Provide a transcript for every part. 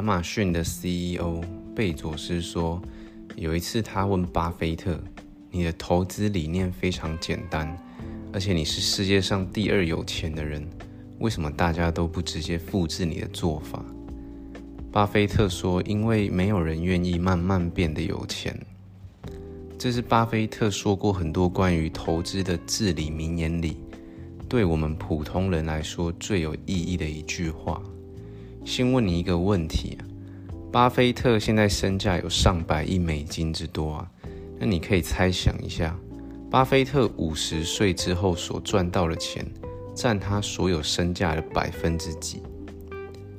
亚马逊的 CEO 贝佐斯说，有一次他问巴菲特：“你的投资理念非常简单，而且你是世界上第二有钱的人，为什么大家都不直接复制你的做法？”巴菲特说：“因为没有人愿意慢慢变得有钱。”这是巴菲特说过很多关于投资的至理名言里，对我们普通人来说最有意义的一句话。先问你一个问题啊，巴菲特现在身价有上百亿美金之多啊，那你可以猜想一下，巴菲特五十岁之后所赚到的钱，占他所有身价的百分之几？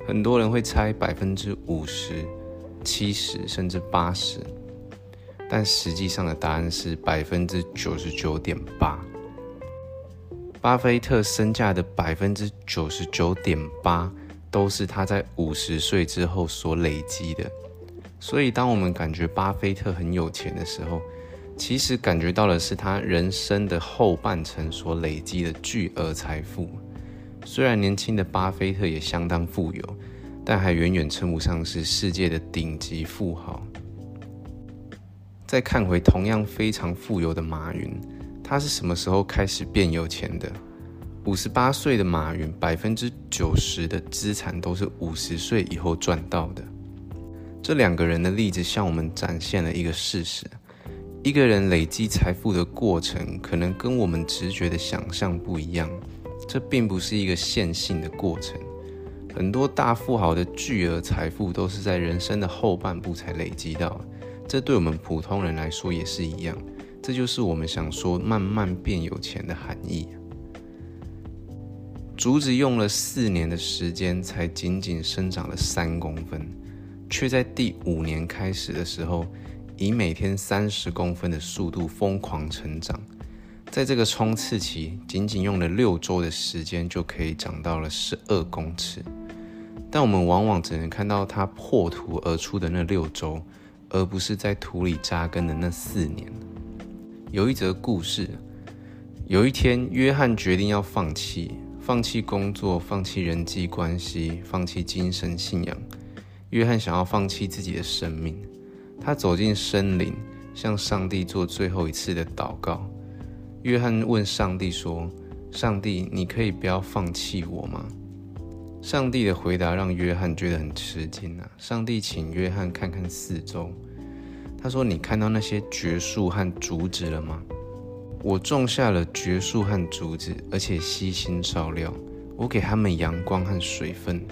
很多人会猜百分之五十、七十甚至八十。但实际上的答案是百分之九十九点八。巴菲特身价的百分之九十九点八都是他在五十岁之后所累积的。所以，当我们感觉巴菲特很有钱的时候，其实感觉到的是他人生的后半程所累积的巨额财富。虽然年轻的巴菲特也相当富有，但还远远称不上是世界的顶级富豪。再看回同样非常富有的马云，他是什么时候开始变有钱的？五十八岁的马云，百分之九十的资产都是五十岁以后赚到的。这两个人的例子向我们展现了一个事实：一个人累积财富的过程，可能跟我们直觉的想象不一样。这并不是一个线性的过程。很多大富豪的巨额财富都是在人生的后半部才累积到。这对我们普通人来说也是一样，这就是我们想说慢慢变有钱的含义。竹子用了四年的时间才仅仅生长了三公分，却在第五年开始的时候，以每天三十公分的速度疯狂成长。在这个冲刺期，仅仅用了六周的时间就可以长到了十二公尺，但我们往往只能看到它破土而出的那六周。而不是在土里扎根的那四年。有一则故事：有一天，约翰决定要放弃，放弃工作，放弃人际关系，放弃精神信仰。约翰想要放弃自己的生命。他走进森林，向上帝做最后一次的祷告。约翰问上帝说：“上帝，你可以不要放弃我吗？”上帝的回答让约翰觉得很吃惊啊！上帝请约翰看看四周，他说：“你看到那些绝树和竹子了吗？我种下了蕨树和竹子，而且悉心照料，我给他们阳光和水分。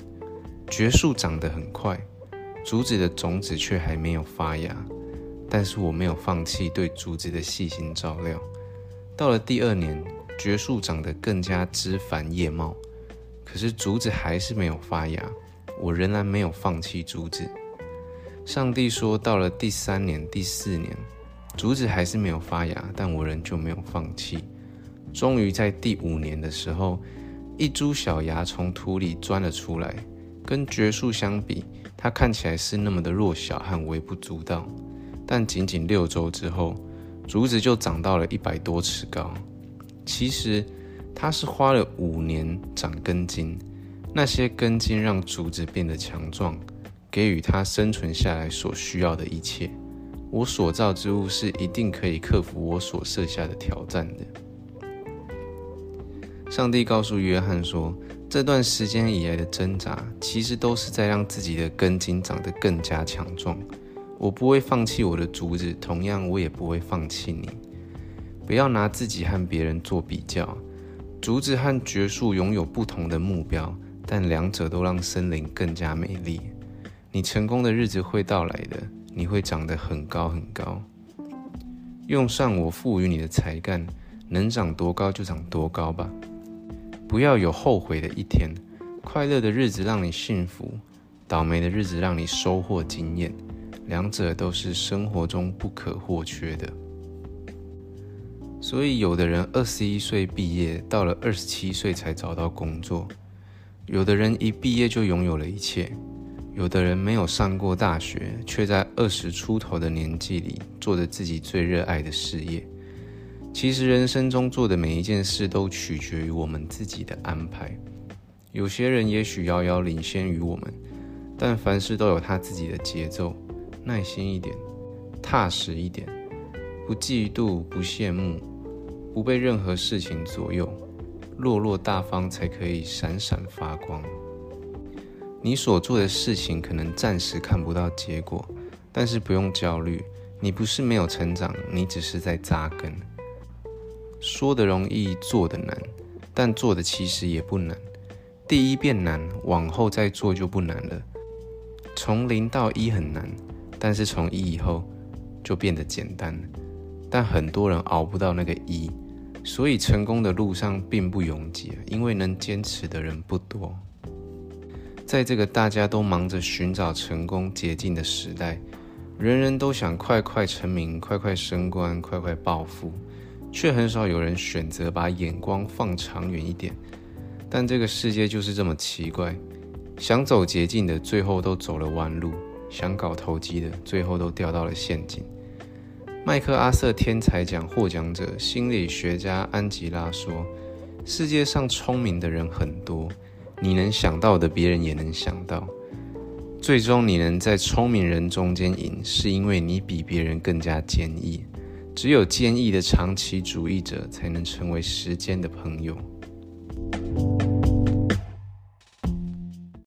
蕨树长得很快，竹子的种子却还没有发芽，但是我没有放弃对竹子的细心照料。到了第二年，蕨树长得更加枝繁叶茂。”可是竹子还是没有发芽，我仍然没有放弃竹子。上帝说，到了第三年、第四年，竹子还是没有发芽，但我仍旧没有放弃。终于在第五年的时候，一株小芽从土里钻了出来。跟蕨树相比，它看起来是那么的弱小和微不足道。但仅仅六周之后，竹子就长到了一百多尺高。其实。它是花了五年长根茎，那些根茎让竹子变得强壮，给予它生存下来所需要的一切。我所造之物是一定可以克服我所设下的挑战的。上帝告诉约翰说，这段时间以来的挣扎，其实都是在让自己的根茎长得更加强壮。我不会放弃我的竹子，同样我也不会放弃你。不要拿自己和别人做比较。竹子和蕨树拥有不同的目标，但两者都让森林更加美丽。你成功的日子会到来的，你会长得很高很高。用上我赋予你的才干，能长多高就长多高吧。不要有后悔的一天。快乐的日子让你幸福，倒霉的日子让你收获经验。两者都是生活中不可或缺的。所以，有的人二十一岁毕业，到了二十七岁才找到工作；有的人一毕业就拥有了一切；有的人没有上过大学，却在二十出头的年纪里做着自己最热爱的事业。其实，人生中做的每一件事都取决于我们自己的安排。有些人也许遥遥领先于我们，但凡事都有他自己的节奏，耐心一点，踏实一点，不嫉妒，不羡慕，不被任何事情左右，落落大方才可以闪闪发光。你所做的事情可能暂时看不到结果，但是不用焦虑，你不是没有成长，你只是在扎根。说的容易，做的难，但做的其实也不难。第一遍难，往后再做就不难了。从零到一很难，但是从一以后就变得简单。但很多人熬不到那个一，所以成功的路上并不拥挤，因为能坚持的人不多。在这个大家都忙着寻找成功捷径的时代，人人都想快快成名、快快升官、快快暴富，却很少有人选择把眼光放长远一点。但这个世界就是这么奇怪。想走捷径的，最后都走了弯路；想搞投机的，最后都掉到了陷阱。麦克阿瑟天才奖获奖者、心理学家安吉拉说：“世界上聪明的人很多，你能想到的，别人也能想到。最终，你能在聪明人中间赢，是因为你比别人更加坚毅。只有坚毅的长期主义者，才能成为时间的朋友。”